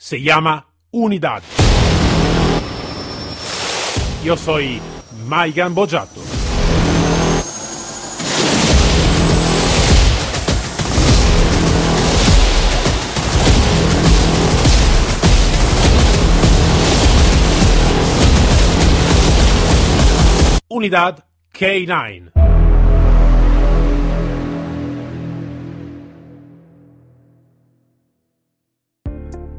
se llama Unidad. Yo soy Maigan Bojato. Unidad K9.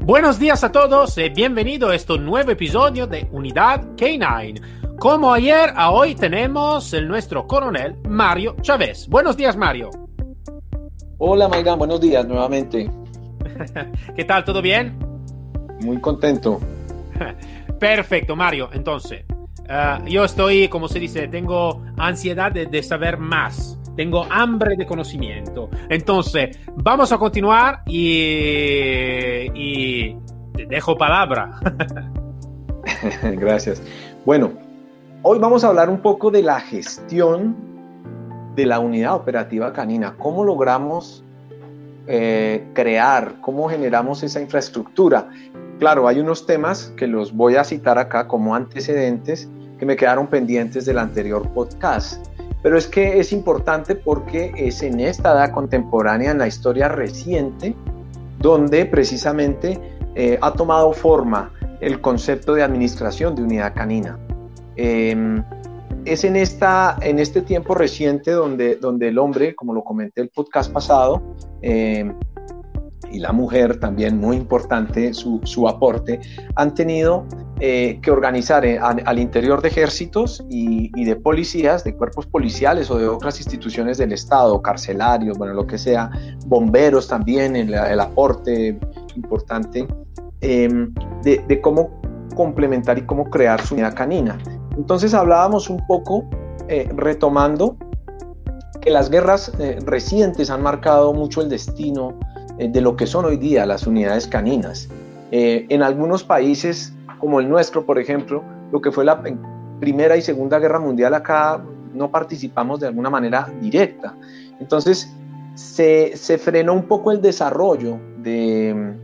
Buenos días a todos y bienvenido a este nuevo episodio de Unidad K9. Como ayer, a hoy tenemos el nuestro coronel Mario Chávez. Buenos días, Mario. Hola, Maigan, buenos días nuevamente. ¿Qué tal? ¿Todo bien? Muy contento. Perfecto, Mario. Entonces, uh, yo estoy, como se dice, tengo ansiedad de, de saber más. Tengo hambre de conocimiento. Entonces, vamos a continuar y, te dejo palabra. Gracias. Bueno, hoy vamos a hablar un poco de la gestión de la unidad operativa canina. ¿Cómo logramos eh, crear, cómo generamos esa infraestructura? Claro, hay unos temas que los voy a citar acá como antecedentes que me quedaron pendientes del anterior podcast. Pero es que es importante porque es en esta edad contemporánea, en la historia reciente, donde precisamente eh, ha tomado forma el concepto de administración de unidad canina. Eh, es en, esta, en este tiempo reciente donde, donde el hombre, como lo comenté el podcast pasado, eh, y la mujer también, muy importante su, su aporte, han tenido eh, que organizar eh, al, interior de ejércitos y, y, de policías, de cuerpos policiales o de otras instituciones del Estado, carcelarios, bueno, lo que sea, bomberos también, el, el aporte importante, eh, de, de, cómo complementar y cómo crear su unidad canina. Entonces hablábamos un poco, eh, retomando, que las guerras eh, recientes han marcado mucho el destino de lo que son hoy día las unidades caninas. en algunos países como el nuestro, por ejemplo, lo que fue la Primera y Segunda Guerra Mundial, acá no participamos de alguna manera directa. Entonces, se, frenó un poco el desarrollo de,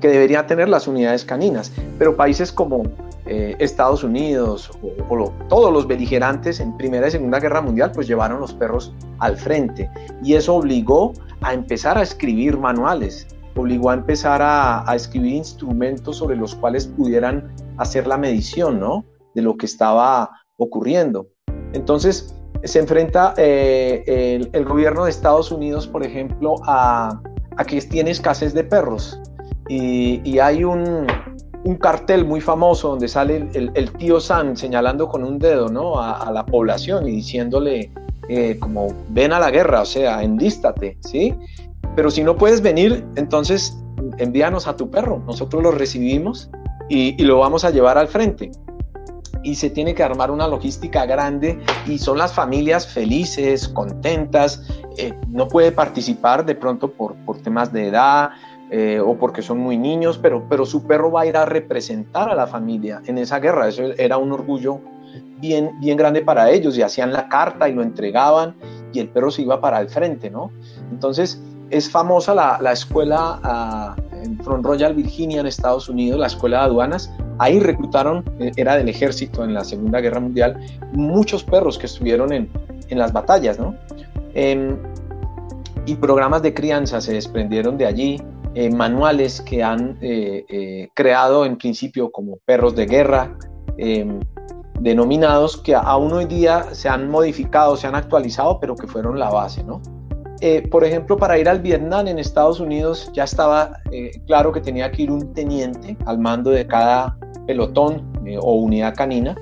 que deberían tener las unidades caninas, pero países como eh, Estados Unidos o, todos los beligerantes en Primera y Segunda Guerra Mundial, pues llevaron los perros al frente y eso obligó a empezar a escribir manuales obligó a empezar a, escribir instrumentos sobre los cuales pudieran hacer la medición ¿no? de lo que estaba ocurriendo. Entonces, se enfrenta eh, el, gobierno de Estados Unidos, por ejemplo, a, a que tiene escasez de perros. Y, hay un, cartel muy famoso donde sale el, tío Sam señalando con un dedo ¿no? a, la población y diciéndole eh, como ven a la guerra, o sea, enlístate, ¿sí? Pero si no puedes venir, entonces envíanos a tu perro. Nosotros lo recibimos y, lo vamos a llevar al frente. Y se tiene que armar una logística grande y son las familias felices, contentas. Eh, no puede participar de pronto por, por temas de edad eh, o porque son muy niños, pero, pero su perro va a ir a representar a la familia en esa guerra. Eso era un orgullo bien, bien grande para ellos y hacían la carta y lo entregaban y el perro se iba para el frente, ¿no? Entonces, es famosa la, la escuela uh, en Front Royal, Virginia, en Estados Unidos, la escuela de aduanas. Ahí reclutaron, eh, era del ejército en la Segunda Guerra Mundial, muchos perros que estuvieron en, en las batallas, ¿no? Eh, y programas de crianza se desprendieron de allí, eh, manuales que han eh, creado en principio como perros de guerra, em, denominados que aún hoy día se han modificado, se han actualizado, pero que fueron la base, ¿no? Eh, por ejemplo, para ir al Vietnam en Estados Unidos ya estaba eh, claro que tenía que ir un teniente al mando de cada pelotón eh, o unidad canina,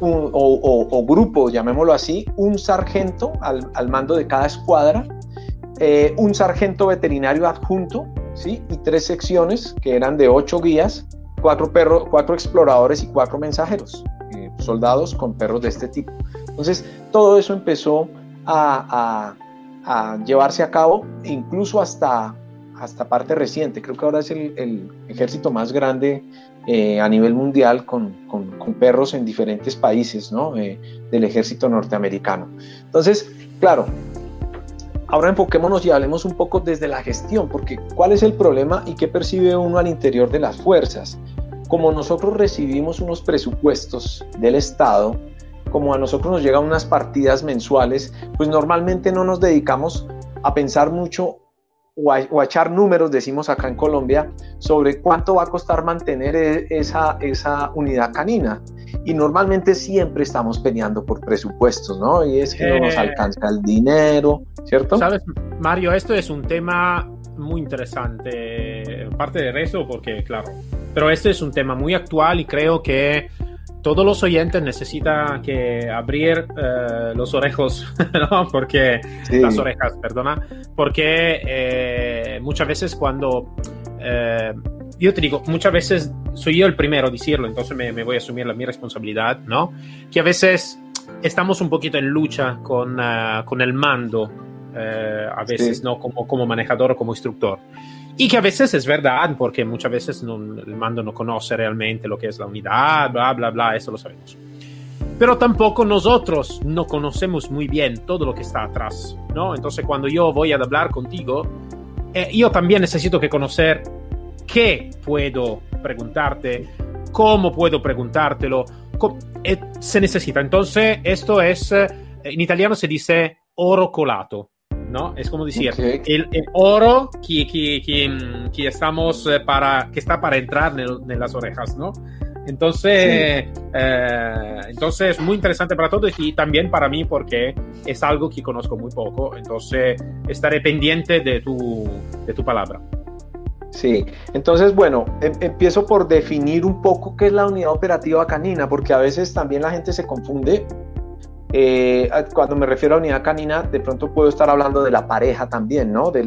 un, o, o, o, grupo, llamémoslo así, un sargento al, al mando de cada escuadra, eh, un sargento veterinario adjunto, ¿sí? y tres secciones que eran de ocho guías, cuatro, perros, cuatro exploradores y cuatro mensajeros, eh, soldados con perros de este tipo. Entonces, todo eso empezó a, a a llevarse a cabo, incluso hasta, hasta parte reciente. Creo que ahora es el, el ejército más grande eh, a nivel mundial con, con, con, perros en diferentes países ¿no? eh, del ejército norteamericano. Entonces, claro, ahora enfoquémonos y hablemos un poco desde la gestión, porque ¿cuál es el problema y qué percibe uno al interior de las fuerzas? Como nosotros recibimos unos presupuestos del Estado, como a nosotros nos llegan unas partidas mensuales, pues normalmente no nos dedicamos a pensar mucho o a, echar números, decimos acá en Colombia, sobre cuánto va a costar mantener e, esa, esa unidad canina. Y normalmente siempre estamos peleando por presupuestos, ¿no? Y es que no nos eh. alcanza el dinero, ¿cierto? Sabes, Mario, esto es un tema muy interesante, parte de eso, porque claro, pero este es un tema muy actual y creo que todos los oyentes necesitan que abrir eh, los orejos, ¿no? Porque las orejas, perdona, porque eh, muchas veces cuando eh, yo te digo, muchas veces soy yo el primero a decirlo, entonces me, me voy a asumir la mi responsabilidad, ¿no? Que a veces estamos un poquito en lucha con, con el mando, a veces, ¿no? Como, como manejador o como instructor. Y que a veces es verdad, porque muchas veces el mando no conoce realmente lo que es la unidad, bla, bla, bla, eso lo sabemos. Pero tampoco nosotros no conocemos muy bien todo lo que está atrás, ¿no? Entonces cuando yo voy a hablar contigo, eh, yo también necesito que conocer qué puedo preguntarte, cómo puedo preguntártelo, eh, se necesita. Entonces esto es, eh, en italiano se dice oro colato. ¿No? Es como decir, el, oro que, que, que, estamos eh, para, que está para entrar en, las orejas, ¿no? Entonces, eh, entonces es muy interesante para todos y también para mí porque es algo que conozco muy poco, entonces estaré pendiente de tu, de tu palabra. Sí, entonces bueno, em, empiezo por definir un poco qué es la unidad operativa canina, porque a veces también la gente se confunde eh, cuando me refiero a unidad canina, de pronto puedo estar hablando de la pareja también, ¿no? De,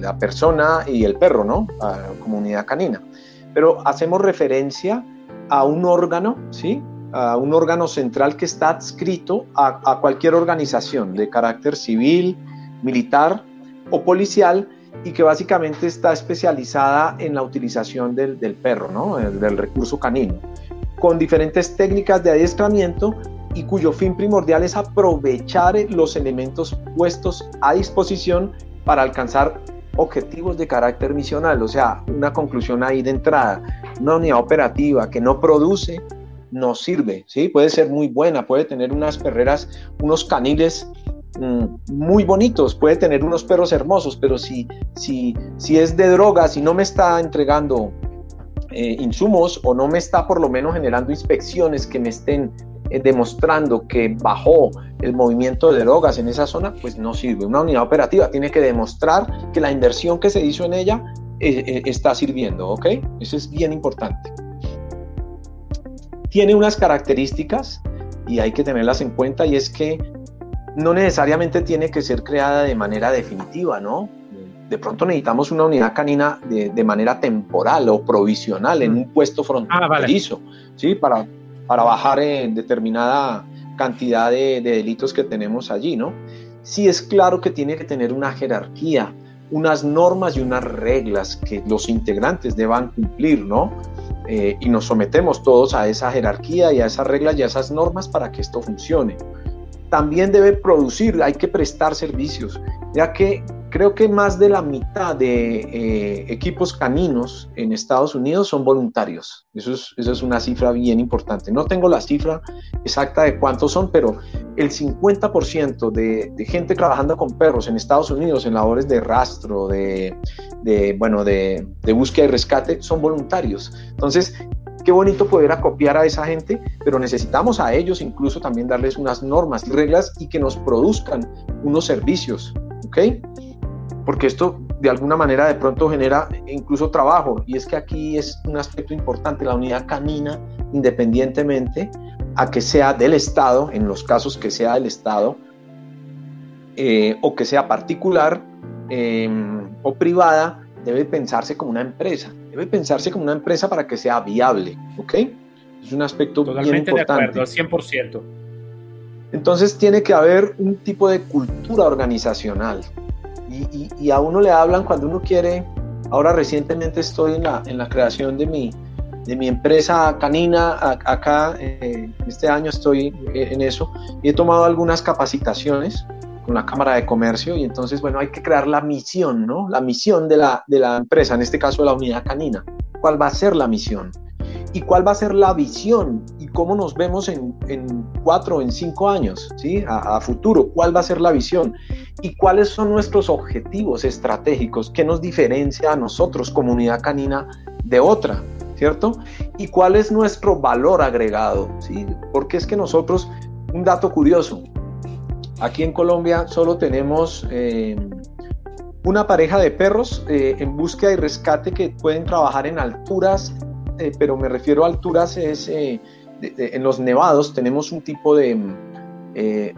la persona y el perro, ¿no? como unidad canina. Pero hacemos referencia a un órgano, ¿sí? A un órgano central que está adscrito a, cualquier organización de carácter civil, militar o policial y que básicamente está especializada en la utilización del, del perro, ¿no? del recurso canino, con diferentes técnicas de adiestramiento y cuyo fin primordial es aprovechar los elementos puestos a disposición para alcanzar objetivos de carácter misional, o sea, una conclusión ahí de entrada, una unidad operativa que no produce, no sirve, ¿sí? Puede ser muy buena, puede tener unas perreras, unos caniles mm, muy bonitos, puede tener unos perros hermosos, pero si, si, si es de drogas y no me está entregando eh, insumos o no me está por lo menos generando inspecciones que me estén eh, demostrando que bajó el movimiento de drogas en esa zona, pues no sirve. Una unidad operativa tiene que demostrar que la inversión que se hizo en ella eh, eh, está sirviendo, ¿ok? Eso es bien importante. Tiene unas características y hay que tenerlas en cuenta y es que no necesariamente tiene que ser creada de manera definitiva, ¿no? De pronto necesitamos una unidad canina de, manera temporal o provisional en un puesto fronterizo, ah, ¿sí? Para, para bajar en determinada cantidad de, delitos que tenemos allí, ¿no? Sí es claro que tiene que tener una jerarquía, unas normas y unas reglas que los integrantes deban cumplir, ¿no? Eh, y nos sometemos todos a esa jerarquía y a esas reglas y a esas normas para que esto funcione. También debe producir, hay que prestar servicios, ya que Creo que más de la mitad de eh, equipos caninos en Estados Unidos son voluntarios. Eso es, eso es una cifra bien importante. No tengo la cifra exacta de cuántos son, pero el 50% de, de, gente trabajando con perros en Estados Unidos en labores de rastro, de, de bueno, de, de búsqueda y rescate, son voluntarios. Entonces, qué bonito poder acopiar a esa gente, pero necesitamos a ellos incluso también darles unas normas y reglas y que nos produzcan unos servicios, ¿ok? Porque esto de alguna manera de pronto genera incluso trabajo y es que aquí es un aspecto importante, la unidad canina, independientemente a que sea del Estado, en los casos que sea del Estado, eh, o que sea particular em, o privada, debe pensarse como una empresa, debe pensarse como una empresa para que sea viable, ¿ok? Es un aspecto Totalmente bien importante. de acuerdo, 100%. Entonces tiene que haber un tipo de cultura organizacional, y, a uno le hablan cuando uno quiere. Ahora recientemente estoy en la, en la creación de mi, de mi empresa canina. acá, eh, este año estoy eh, en eso y he tomado algunas capacitaciones con la Cámara de Comercio y entonces, bueno, hay que crear la misión, ¿no? La misión de la, de la empresa, en este caso de la unidad canina. ¿Cuál va a ser la misión? ¿Y cuál va a ser la visión? ¿Y cómo nos vemos en, en cuatro o en cinco años, ¿sí? A, futuro, ¿cuál va a ser la visión? ¿Y cuáles son nuestros objetivos estratégicos? ¿Qué nos diferencia a nosotros, comunidad canina, de otra? ¿Cierto? ¿Y cuál es nuestro valor agregado? ¿sí? Porque es que nosotros, un dato curioso, aquí en Colombia solo tenemos eh, una pareja de perros eh, en búsqueda y rescate que pueden trabajar en alturas, eh, pero me refiero a alturas es de, en los nevados tenemos un tipo de,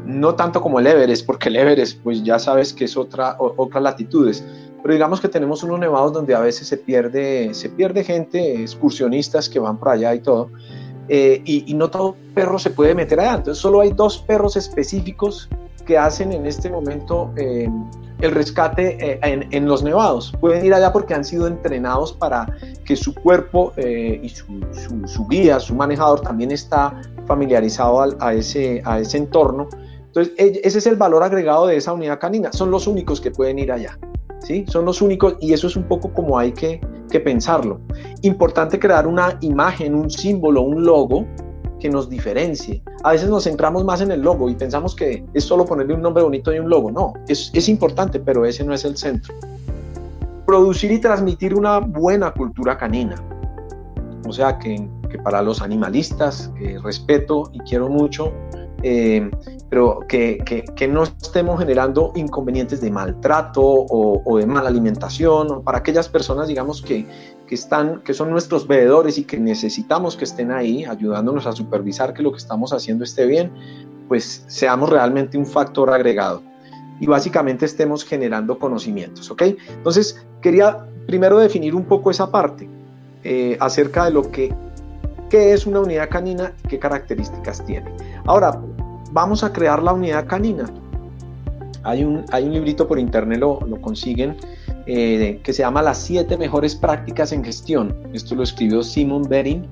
no tanto como el Everest, porque el Everest pues ya sabes que es otra, otras latitudes, pero digamos que tenemos unos nevados donde a veces se pierde, se pierde gente, excursionistas que van por allá y todo, eh, y, y, no todo perro se puede meter allá, entonces solo hay dos perros específicos que hacen en este momento eh, el rescate eh, en, en, los nevados. Pueden ir allá porque han sido entrenados para que su cuerpo eh, y su, su, guía, su manejador también está familiarizado a, a, ese, a ese entorno. Entonces, ese es el valor agregado de esa unidad canina. Son los únicos que pueden ir allá. ¿sí? Son los únicos y eso es un poco como hay que, que pensarlo. Importante crear una imagen, un símbolo, un logo que nos diferencie. A veces nos centramos más en el logo y pensamos que es solo ponerle un nombre bonito y un logo. No, es, es importante, pero ese no es el centro. Producir y transmitir una buena cultura canina. O sea, que, que para los animalistas, que respeto y quiero mucho, eh, pero que, que, no estemos generando inconvenientes de maltrato o, o, de mala alimentación, o para aquellas personas, digamos, que, que, están, que son nuestros veedores y que necesitamos que estén ahí ayudándonos a supervisar que lo que estamos haciendo esté bien, pues seamos realmente un factor agregado y básicamente estemos generando conocimientos, ¿ok? Entonces, quería primero definir un poco esa parte eh, acerca de lo que qué es una unidad canina y qué características tiene. Ahora, vamos a crear la unidad canina. Hay un, hay un librito por internet, lo, lo consiguen, eh, que se llama Las siete mejores prácticas en gestión. Esto lo escribió Simon Bering.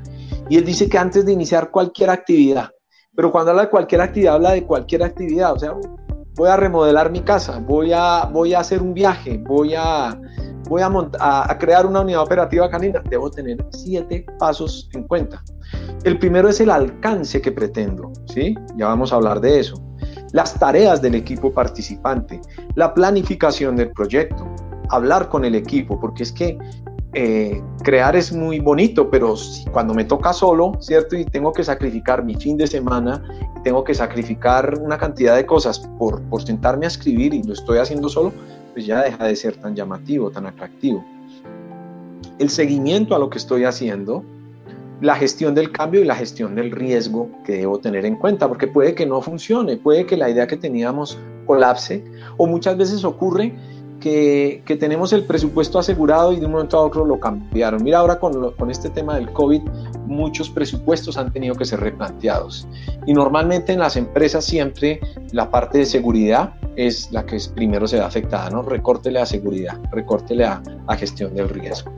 Y él dice que antes de iniciar cualquier actividad, pero cuando habla de cualquier actividad, habla de cualquier actividad. O sea, voy a remodelar mi casa, voy a, voy a hacer un viaje, voy a, voy a, crear una unidad operativa canina, debo tener siete pasos en cuenta. El primero es el alcance que pretendo, ¿sí? Ya vamos a hablar de eso. Las tareas del equipo participante, la planificación del proyecto, hablar con el equipo, porque es que eh, crear es muy bonito, pero cuando me toca solo, ¿cierto? Y tengo que sacrificar mi fin de semana, tengo que sacrificar una cantidad de cosas por, por sentarme a escribir y lo estoy haciendo solo, pues ya deja de ser tan llamativo, tan atractivo. El seguimiento a lo que estoy haciendo, la gestión del cambio y la gestión del riesgo que debo tener en cuenta, porque puede que no funcione, puede que la idea que teníamos colapse, o muchas veces ocurre que, que, tenemos el presupuesto asegurado y de un momento a otro lo cambiaron. Mira, ahora con, lo, con, este tema del COVID, muchos presupuestos han tenido que ser replanteados. Y normalmente en las empresas siempre la parte de seguridad es la que primero se ve afectada, ¿no? Recórtele a seguridad, recórtele a, a gestión del riesgo.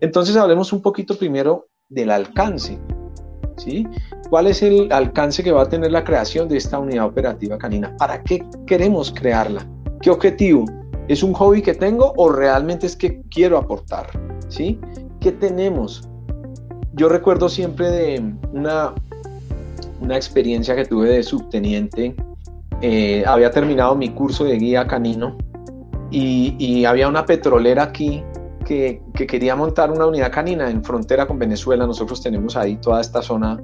Entonces hablemos un poquito primero del alcance. ¿Sí? ¿Cuál es el alcance que va a tener la creación de esta unidad operativa canina? ¿Para qué queremos crearla? ¿Qué objetivo? ¿Es un hobby que tengo o realmente es que quiero aportar? ¿Sí? ¿Qué tenemos? Yo recuerdo siempre de una, una experiencia que tuve de subteniente. Eh, había terminado mi curso de guía canino y, había una petrolera aquí que, que, quería montar una unidad canina en frontera con Venezuela. Nosotros tenemos ahí toda esta zona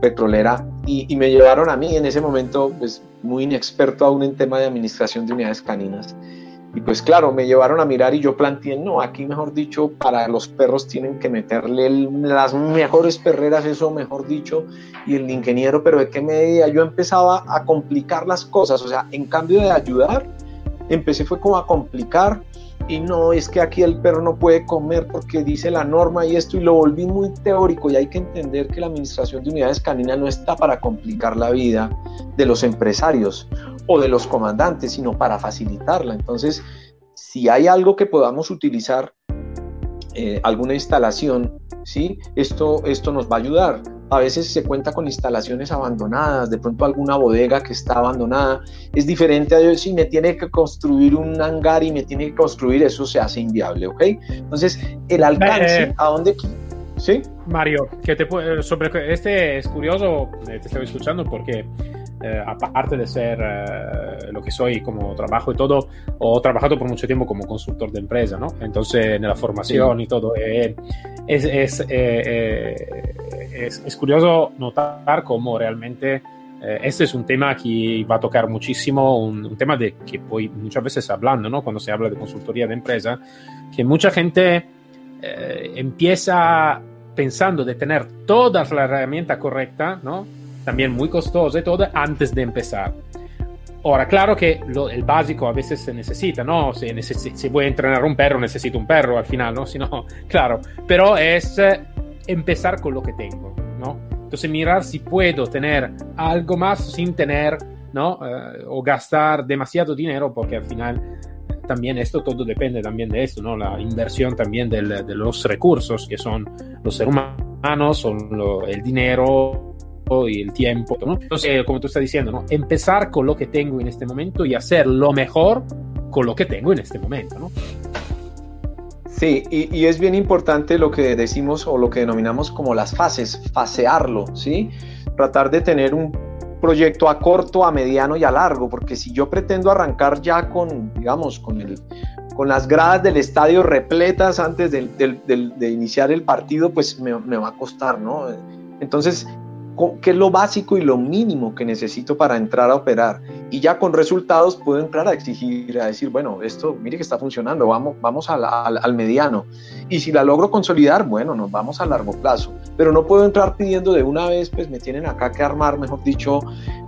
petrolera y, y, me llevaron a mí en ese momento, pues muy inexperto aún en tema de administración de unidades caninas. Y pues claro, me llevaron a mirar y yo planteé, no, aquí mejor dicho, para los perros tienen que meterle las mejores perreras, eso mejor dicho, y el ingeniero, pero de qué medida yo empezaba a complicar las cosas, o sea, en cambio de ayudar, empecé fue como a complicar y no, es que aquí el perro no puede comer porque dice la norma y esto, y lo volví muy teórico y hay que entender que la administración de unidades caninas no está para complicar la vida de los empresarios o de los comandantes, sino para facilitarla. Entonces, si hay algo que podamos utilizar, eh, alguna instalación, ¿sí? Esto, esto nos va a ayudar. a veces se cuenta con instalaciones abandonadas, de pronto alguna bodega que está abandonada. Es diferente a si me tiene que construir un hangar y me tiene que construir, eso se hace inviable, ¿ok? Entonces, el alcance, eh, ¿a dónde? ¿Sí? Mario, que te, sobre este es curioso, eh, te estaba escuchando porque eh, aparte de ser eh, lo que soy como trabajo y todo, he trabajado por mucho tiempo como consultor de empresa, ¿no? Entonces, en la formación y todo, es, es, es, curioso notar cómo realmente este es un tema que va a tocar muchísimo, un, un, tema de que voy muchas veces hablando, ¿no? Cuando se habla de consultoría de empresa, que mucha gente empieza pensando de tener todas las herramientas correctas, ¿no? También muy costosa y todo, antes de empezar. Ahora, claro que lo, el básico a veces se necesita, ¿no? Si, si, voy a entrenar un perro, necesito un perro al final, ¿no? Si no, claro. Pero es eh, empezar con lo que tengo, ¿no? Entonces, mirar si puedo tener algo más sin tener, ¿no? Eh, o gastar demasiado dinero, porque al final también esto todo depende también de esto, ¿no? La inversión también del, de los recursos que son los seres humanos, son lo, el dinero y el tiempo, ¿no? Entonces, como tú estás diciendo, ¿no? Empezar con lo que tengo en este momento y hacer lo mejor con lo que tengo en este momento, ¿no? Sí, y, y, es bien importante lo que decimos o lo que denominamos como las fases, fasearlo, ¿sí? Tratar de tener un proyecto a corto, a mediano y a largo, porque si yo pretendo arrancar ya con, digamos, con, el, con las gradas del estadio repletas antes de, de iniciar el partido, pues me, me, va a costar, ¿no? Entonces, qué es lo básico y lo mínimo que necesito para entrar a operar. Y ya con resultados puedo entrar a exigir, a decir, bueno, esto, mire que está funcionando, vamos, vamos al, al, mediano. Y si la logro consolidar, bueno, nos vamos a largo plazo. Pero no puedo entrar pidiendo de una vez, pues me tienen acá que armar, mejor dicho,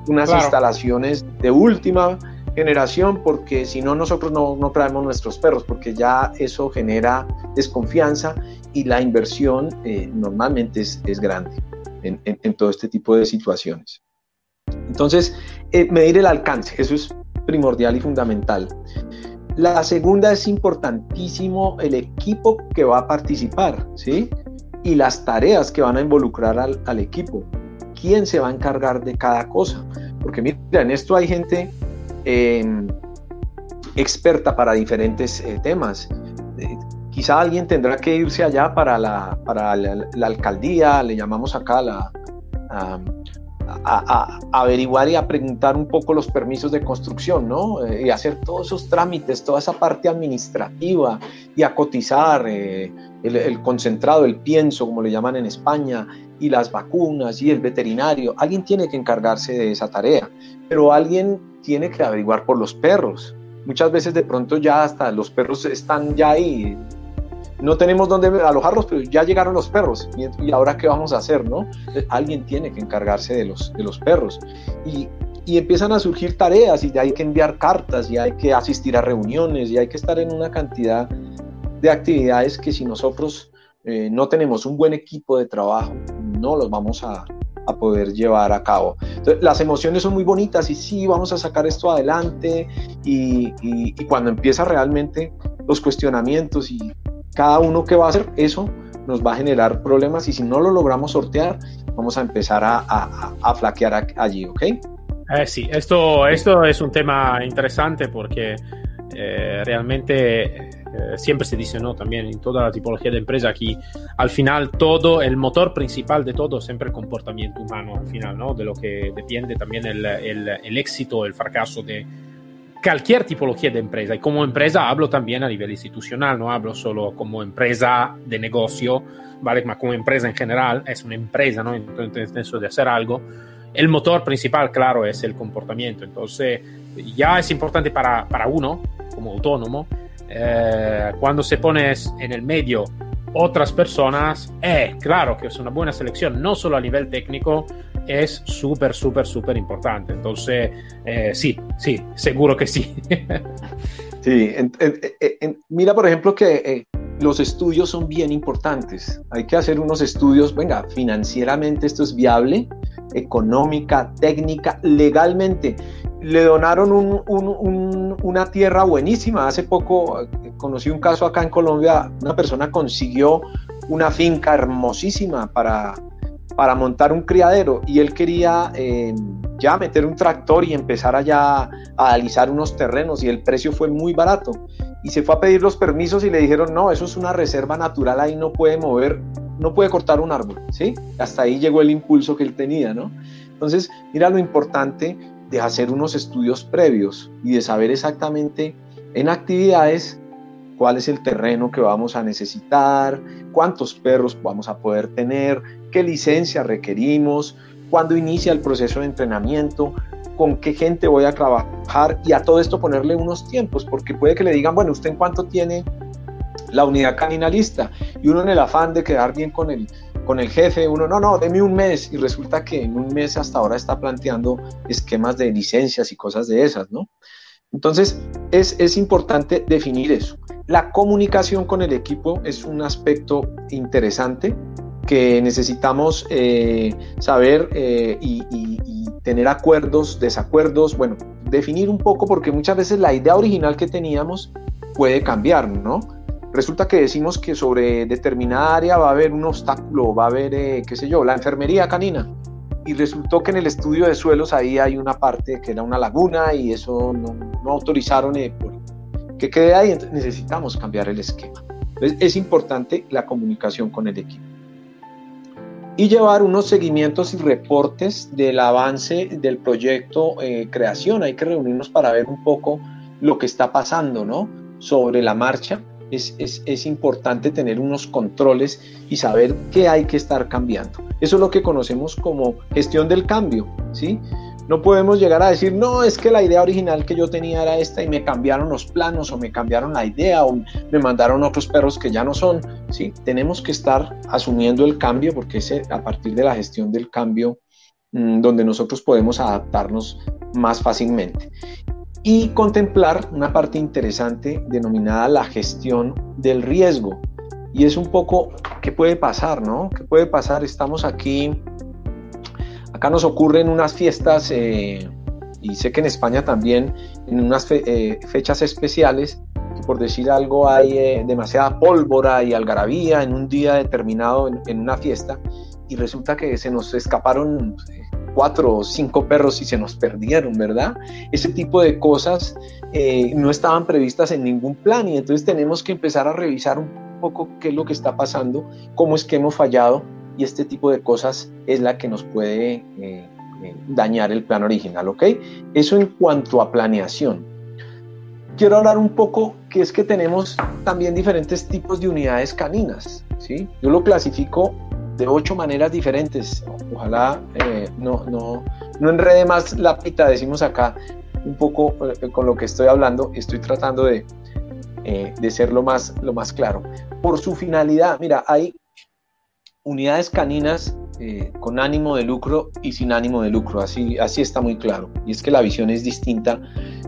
unas instalaciones de última generación, porque si no nosotros no, no traemos nuestros perros, porque ya eso genera desconfianza y la inversión eh, normalmente es, es grande en, todo este tipo de situaciones. Entonces, eh, medir el alcance, eso es primordial y fundamental. La segunda es importantísimo el equipo que va a participar, ¿sí? Y las tareas que van a involucrar al, equipo. ¿Quién se va a encargar de cada cosa? Porque mira, en esto hay gente em, experta para diferentes eh, temas. Quizá alguien tendrá que irse allá para la, para la, alcaldía, le llamamos acá la, a, averiguar y a preguntar un poco los permisos de construcción, ¿no? Eh, y hacer todos esos trámites, toda esa parte administrativa y a cotizar eh, el, el, concentrado, el pienso, como le llaman en España, y las vacunas y el veterinario. Alguien tiene que encargarse de esa tarea, pero alguien tiene que averiguar por los perros. Muchas veces de pronto ya hasta los perros están ya ahí no tenemos dónde alojarlos, pero ya llegaron los perros. ¿Y, ahora qué vamos a hacer? ¿no? Alguien tiene que encargarse de los, de los perros. Y, y, empiezan a surgir tareas y hay que enviar cartas y hay que asistir a reuniones y hay que estar en una cantidad de actividades que si nosotros eh, no tenemos un buen equipo de trabajo, no los vamos a, a poder llevar a cabo. Entonces, las emociones son muy bonitas y sí, vamos a sacar esto adelante y, y, y cuando empieza realmente los cuestionamientos y cada uno que va a hacer eso nos va a generar problemas y si no lo logramos sortear, vamos a empezar a, a, flaquear allí, ¿ok? Eh, sí, esto, esto es un tema interesante porque eh, realmente eh, siempre se dice, ¿no? También en toda la tipología de empresa aquí, al final todo, el motor principal de todo siempre el comportamiento humano, al final, ¿no? De lo que depende también el, el, el éxito, el fracaso de, cualquier tipología de empresa. Y como empresa hablo también a nivel institucional, no hablo solo como empresa de negocio, ¿vale? Mas como empresa en general, es una empresa, ¿no? Entonces, eso de hacer algo. El motor principal, claro, es el comportamiento. Entonces, ya es importante para, para uno, como autónomo, eh, cuando se pone en el medio otras personas, eh, claro que es una buena selección, no solo a nivel técnico, es súper, súper, súper importante. Entonces, eh, sí, sí, seguro que sí. sí, mira, por ejemplo, que eh, los estudios son bien importantes. Hay que hacer unos estudios, venga, financieramente esto es viable, económica, técnica, legalmente. Le donaron una tierra buenísima. Hace poco eh, conocí un caso acá en Colombia, una persona consiguió una finca hermosísima para para montar un criadero y él quería eh, ya meter un tractor y empezar allá a alisar unos terrenos y el precio fue muy barato. Y se fue a pedir los permisos y le dijeron, no, eso es una reserva natural, ahí no puede mover, no puede cortar un árbol, ¿sí? Hasta ahí llegó el impulso que él tenía, ¿no? Entonces, mira lo importante de hacer unos estudios previos y de saber exactamente en actividades cuál es el terreno que vamos a necesitar, cuántos perros vamos a poder tener, qué licencia requerimos, cuándo inicia el proceso de entrenamiento, con qué gente voy a trabajar y a todo esto ponerle unos tiempos, porque puede que le digan, bueno, ¿usted en cuánto tiene la unidad canina lista? Y uno en el afán de quedar bien con el, con el jefe, uno, no, no, deme un mes y resulta que en un mes hasta ahora está planteando esquemas de licencias y cosas de esas, ¿no? Entonces, es, es, importante definir eso. La comunicación con el equipo es un aspecto interesante que necesitamos eh, saber eh, y, tener acuerdos, desacuerdos, bueno, definir un poco porque muchas veces la idea original que teníamos puede cambiar, ¿no? Resulta que decimos que sobre determinada área va a haber un obstáculo, va a haber, eh, qué sé yo, la enfermería canina. Y resultó que en el estudio de suelos ahí hay una parte que era una laguna y eso no, no autorizaron que quede ahí, necesitamos cambiar el esquema. Entonces es importante la comunicación con el equipo y llevar unos seguimientos y reportes del avance del proyecto eh, creación. Hay que reunirnos para ver un poco lo que está pasando, ¿no? Sobre la marcha. Es, es, es, importante tener unos controles y saber qué hay que estar cambiando. Eso es lo que conocemos como gestión del cambio, ¿sí? No podemos llegar a decir, no, es que la idea original que yo tenía era esta y me cambiaron los planos o me cambiaron la idea o me mandaron otros perros que ya no son. ¿sí? Tenemos que estar asumiendo el cambio porque es a partir de la gestión del cambio mm, donde nosotros podemos adaptarnos más fácilmente. Y contemplar una parte interesante denominada la gestión del riesgo. Y es un poco, ¿qué puede pasar? ¿No? ¿Qué puede pasar? Estamos aquí Acá nos ocurren unas fiestas, eh, y sé que en España también, en unas eh, fechas especiales, por decir algo hay eh, demasiada pólvora y algarabía en un día determinado en, una fiesta, y resulta que se nos escaparon cuatro o cinco perros y se nos perdieron, ¿verdad? Ese tipo de cosas no estaban previstas en ningún plan y entonces tenemos que empezar a revisar un poco qué es lo que está pasando, cómo es que hemos fallado y este tipo de cosas es la que nos puede eh, eh, dañar el plan original, ¿ok? Eso en cuanto a planeación. Quiero hablar un poco que es que tenemos también diferentes tipos de unidades caninas, ¿sí? Yo lo clasifico de ocho maneras diferentes. Ojalá eh, no, no, no enrede más la pita, decimos acá, un poco con lo que estoy hablando, estoy tratando de, de ser lo más, lo más claro. Por su finalidad, mira, hay unidades caninas eh, con ánimo de lucro y sin ánimo de lucro, así, así está muy claro. Y es que la visión es distinta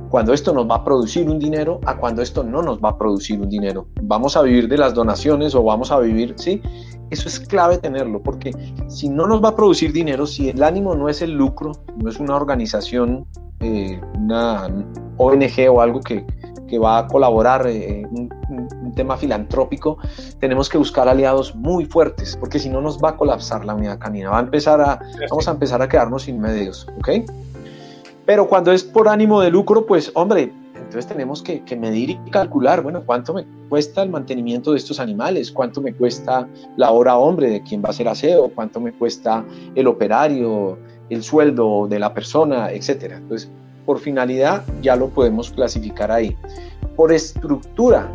cuando esto nos va a producir un dinero a cuando esto no nos va a producir un dinero. Vamos a vivir de las donaciones o vamos a vivir, ¿sí? Eso es clave tenerlo, porque si no nos va a producir dinero, si el ánimo no es el lucro, no es una organización, eh, una ONG o algo que, que va a colaborar en un, tema filantrópico, tenemos que buscar aliados muy fuertes, porque si no nos va a colapsar la unidad canina, va a empezar a, vamos a empezar a quedarnos sin medios, ¿ok? Pero cuando es por ánimo de lucro, pues hombre, entonces tenemos que, medir y calcular, bueno, cuánto me cuesta el mantenimiento de estos animales, cuánto me cuesta la hora hombre de quien va a hacer aseo, cuánto me cuesta el operario, el sueldo de la persona, etcétera. Entonces, por finalidad ya lo podemos clasificar ahí. Por estructura,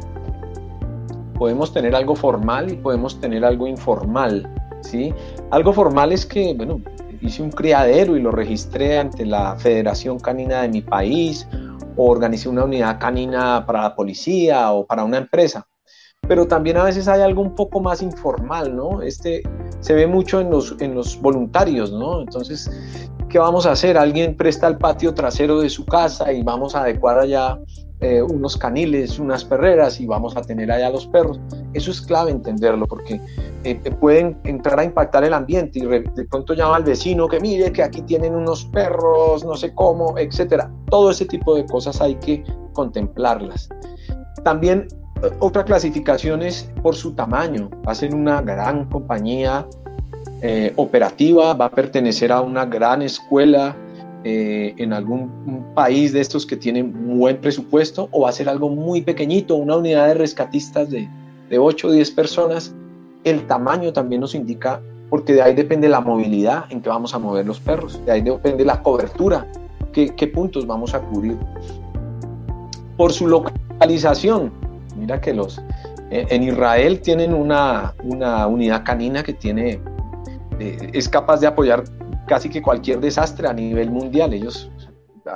podemos tener algo formal y podemos tener algo informal. ¿sí? Algo formal es que, bueno, hice un criadero y lo registré ante la Federación Canina de mi país o organicé una unidad canina para la policía o para una empresa. Pero también a veces hay algo un poco más informal, ¿no? Este se ve mucho en los, en los voluntarios, ¿no? Entonces ¿qué vamos a hacer? Alguien presta el patio trasero de su casa y vamos a adecuar allá eh, unos caniles, unas perreras y vamos a tener allá los perros. Eso es clave entenderlo porque eh, pueden entrar a impactar el ambiente y de pronto llama al vecino que mire que aquí tienen unos perros, no sé cómo, etcétera. Todo ese tipo de cosas hay que contemplarlas. También eh, otra clasificación es por su tamaño. Hacen una gran compañía operativa, va a pertenecer a una gran escuela eh, en algún país de estos que tiene buen presupuesto o va a ser algo muy pequeñito, una unidad de rescatistas de, de 8 o 10 personas. El tamaño también nos indica, porque de ahí depende la movilidad en que vamos a mover los perros, de ahí depende la cobertura, qué, qué puntos vamos a cubrir. Por su localización, mira que los, eh, en Israel tienen una, una unidad canina que tiene, eh, es capaz de apoyar casi que cualquier desastre a nivel mundial. Ellos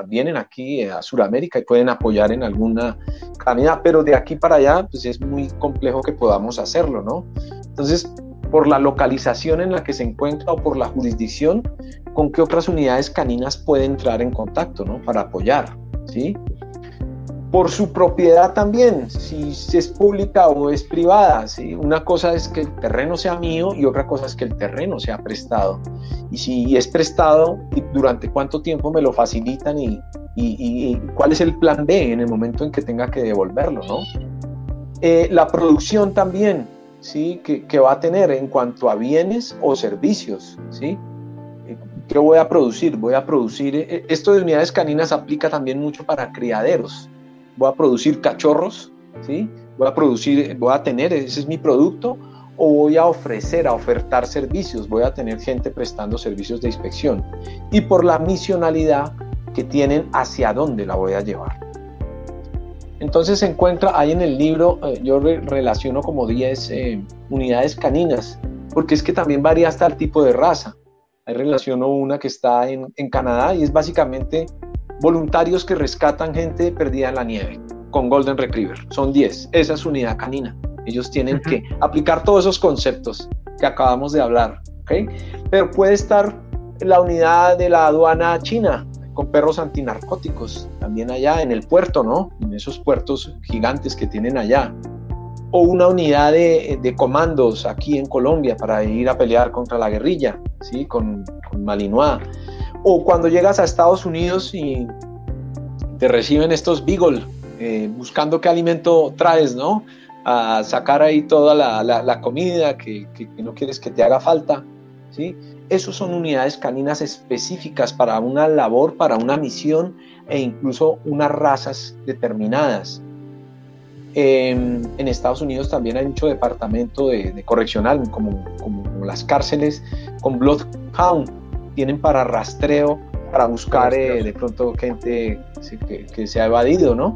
vienen aquí a Sudamérica y pueden apoyar en alguna caminata, pero de aquí para allá pues es muy complejo que podamos hacerlo, ¿no? Entonces, por la localización en la que se encuentra o por la jurisdicción, con qué otras unidades caninas puede entrar en contacto, ¿no? Para apoyar, ¿sí? Por su propiedad también, si es pública o es privada. ¿sí? Una cosa es que el terreno sea mío y otra cosa es que el terreno sea prestado. Y si es prestado, durante cuánto tiempo me lo facilitan y, y, cuál es el plan B en el momento en que tenga que devolverlo. ¿no? Eh, la producción también, ¿sí? Que, va a tener en cuanto a bienes o servicios. ¿sí? ¿Qué voy a producir? Voy a producir, eh, esto de unidades caninas aplica también mucho para criaderos voy a producir cachorros, ¿sí? Voy a producir, voy a tener, ese es mi producto, o voy a ofrecer, a ofertar servicios, voy a tener gente prestando servicios de inspección. Y por la misionalidad que tienen, hacia dónde la voy a llevar. Entonces se encuentra ahí en el libro, eh, yo relaciono como 10 eh, unidades caninas, porque es que también varía hasta el tipo de raza. Ahí relaciono una que está en, en Canadá y es básicamente voluntarios que rescatan gente perdida en la nieve con Golden Retriever. Son 10. Esa es unidad canina. Ellos tienen que aplicar todos esos conceptos que acabamos de hablar. ¿okay? Pero puede estar la unidad de la aduana china con perros antinarcóticos, también allá en el puerto, ¿no? En esos puertos gigantes que tienen allá. O una unidad de, de comandos aquí en Colombia para ir a pelear contra la guerrilla, ¿sí? Con, con Malinois o cuando llegas a Estados Unidos y te reciben estos Beagle, eh, buscando qué alimento traes, ¿no? A sacar ahí toda la, comida que, no quieres que te haga falta, ¿sí? Esos son unidades caninas específicas para una labor, para una misión e incluso unas razas determinadas. en Estados Unidos también hay mucho departamento de, correccional, como, como, las cárceles con Bloodhound, tienen para rastreo, para buscar eh, de pronto gente que, se ha evadido, ¿no?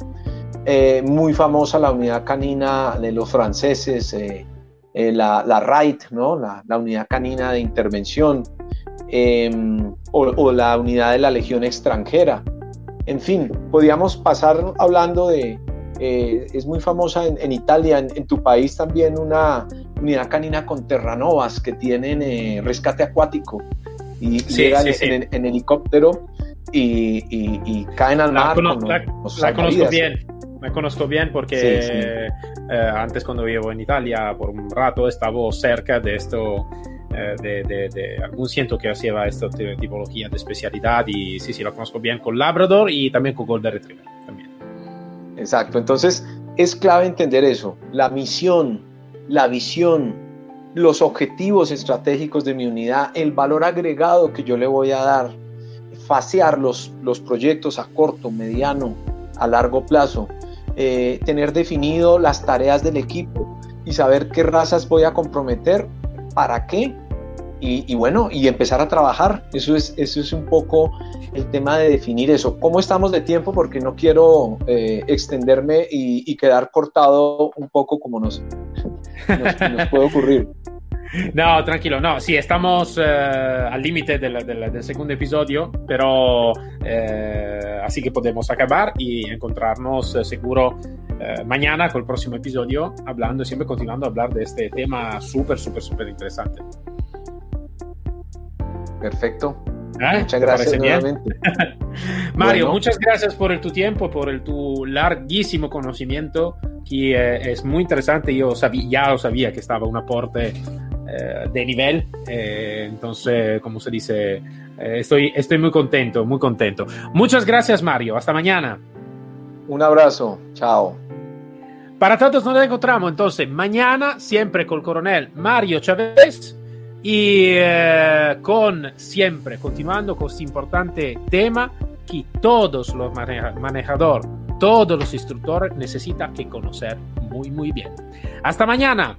Eh, muy famosa la unidad canina de los franceses, eh, la, la RAID, ¿no? La, unidad canina de intervención, em, o, la unidad de la Legión extranjera. En fin, podríamos pasar hablando de, es muy famosa en, Italia, en, tu país también una unidad canina con terranovas que tienen rescate acuático y llegan En, helicóptero y, caen al mar. la, conozco bien, me conozco bien porque eh, antes cuando vivo en Italia por un rato estaba cerca de esto. Eh, de, algún ciento que hacía esta tipología de especialidad y sí, sí, lo conozco bien con Labrador y también con Golden Retriever también. Exacto, entonces es clave entender eso, la misión, la visión, los objetivos estratégicos de mi unidad, el valor agregado que yo le voy a dar, fasear los, los proyectos a corto, mediano, a largo plazo, eh, tener definido las tareas del equipo y saber qué razas voy a comprometer, para qué, y, bueno, y empezar a trabajar. Eso es, eso es un poco el tema de definir eso. ¿Cómo estamos de tiempo? Porque no quiero eh, extenderme y, quedar cortado un poco como nos, nos puede ocurrir. No, tranquilo, no, sí, estamos eh, al límite del, segundo episodio, pero eh, así que podemos acabar y encontrarnos eh, seguro mañana con el próximo episodio, hablando, siempre continuando a hablar de este tema súper, súper, súper interesante. Perfecto. Muchas gracias nuevamente. Mario, muchas gracias por tu tiempo, por el, tu larguísimo conocimiento, que es muy interesante. Yo sabía, ya lo sabía que estaba un aporte eh, de nivel. Eh, entonces, como se dice, eh, estoy, estoy muy contento, muy contento. Muchas gracias, Mario. Hasta mañana. Un abrazo. Chao. Para todos nos encontramos entonces mañana, siempre con el coronel Mario Chávez. Y eh, con siempre continuando con este importante tema que todos los manejadores, todos los instructores necesitan que conocer muy muy bien. Hasta mañana.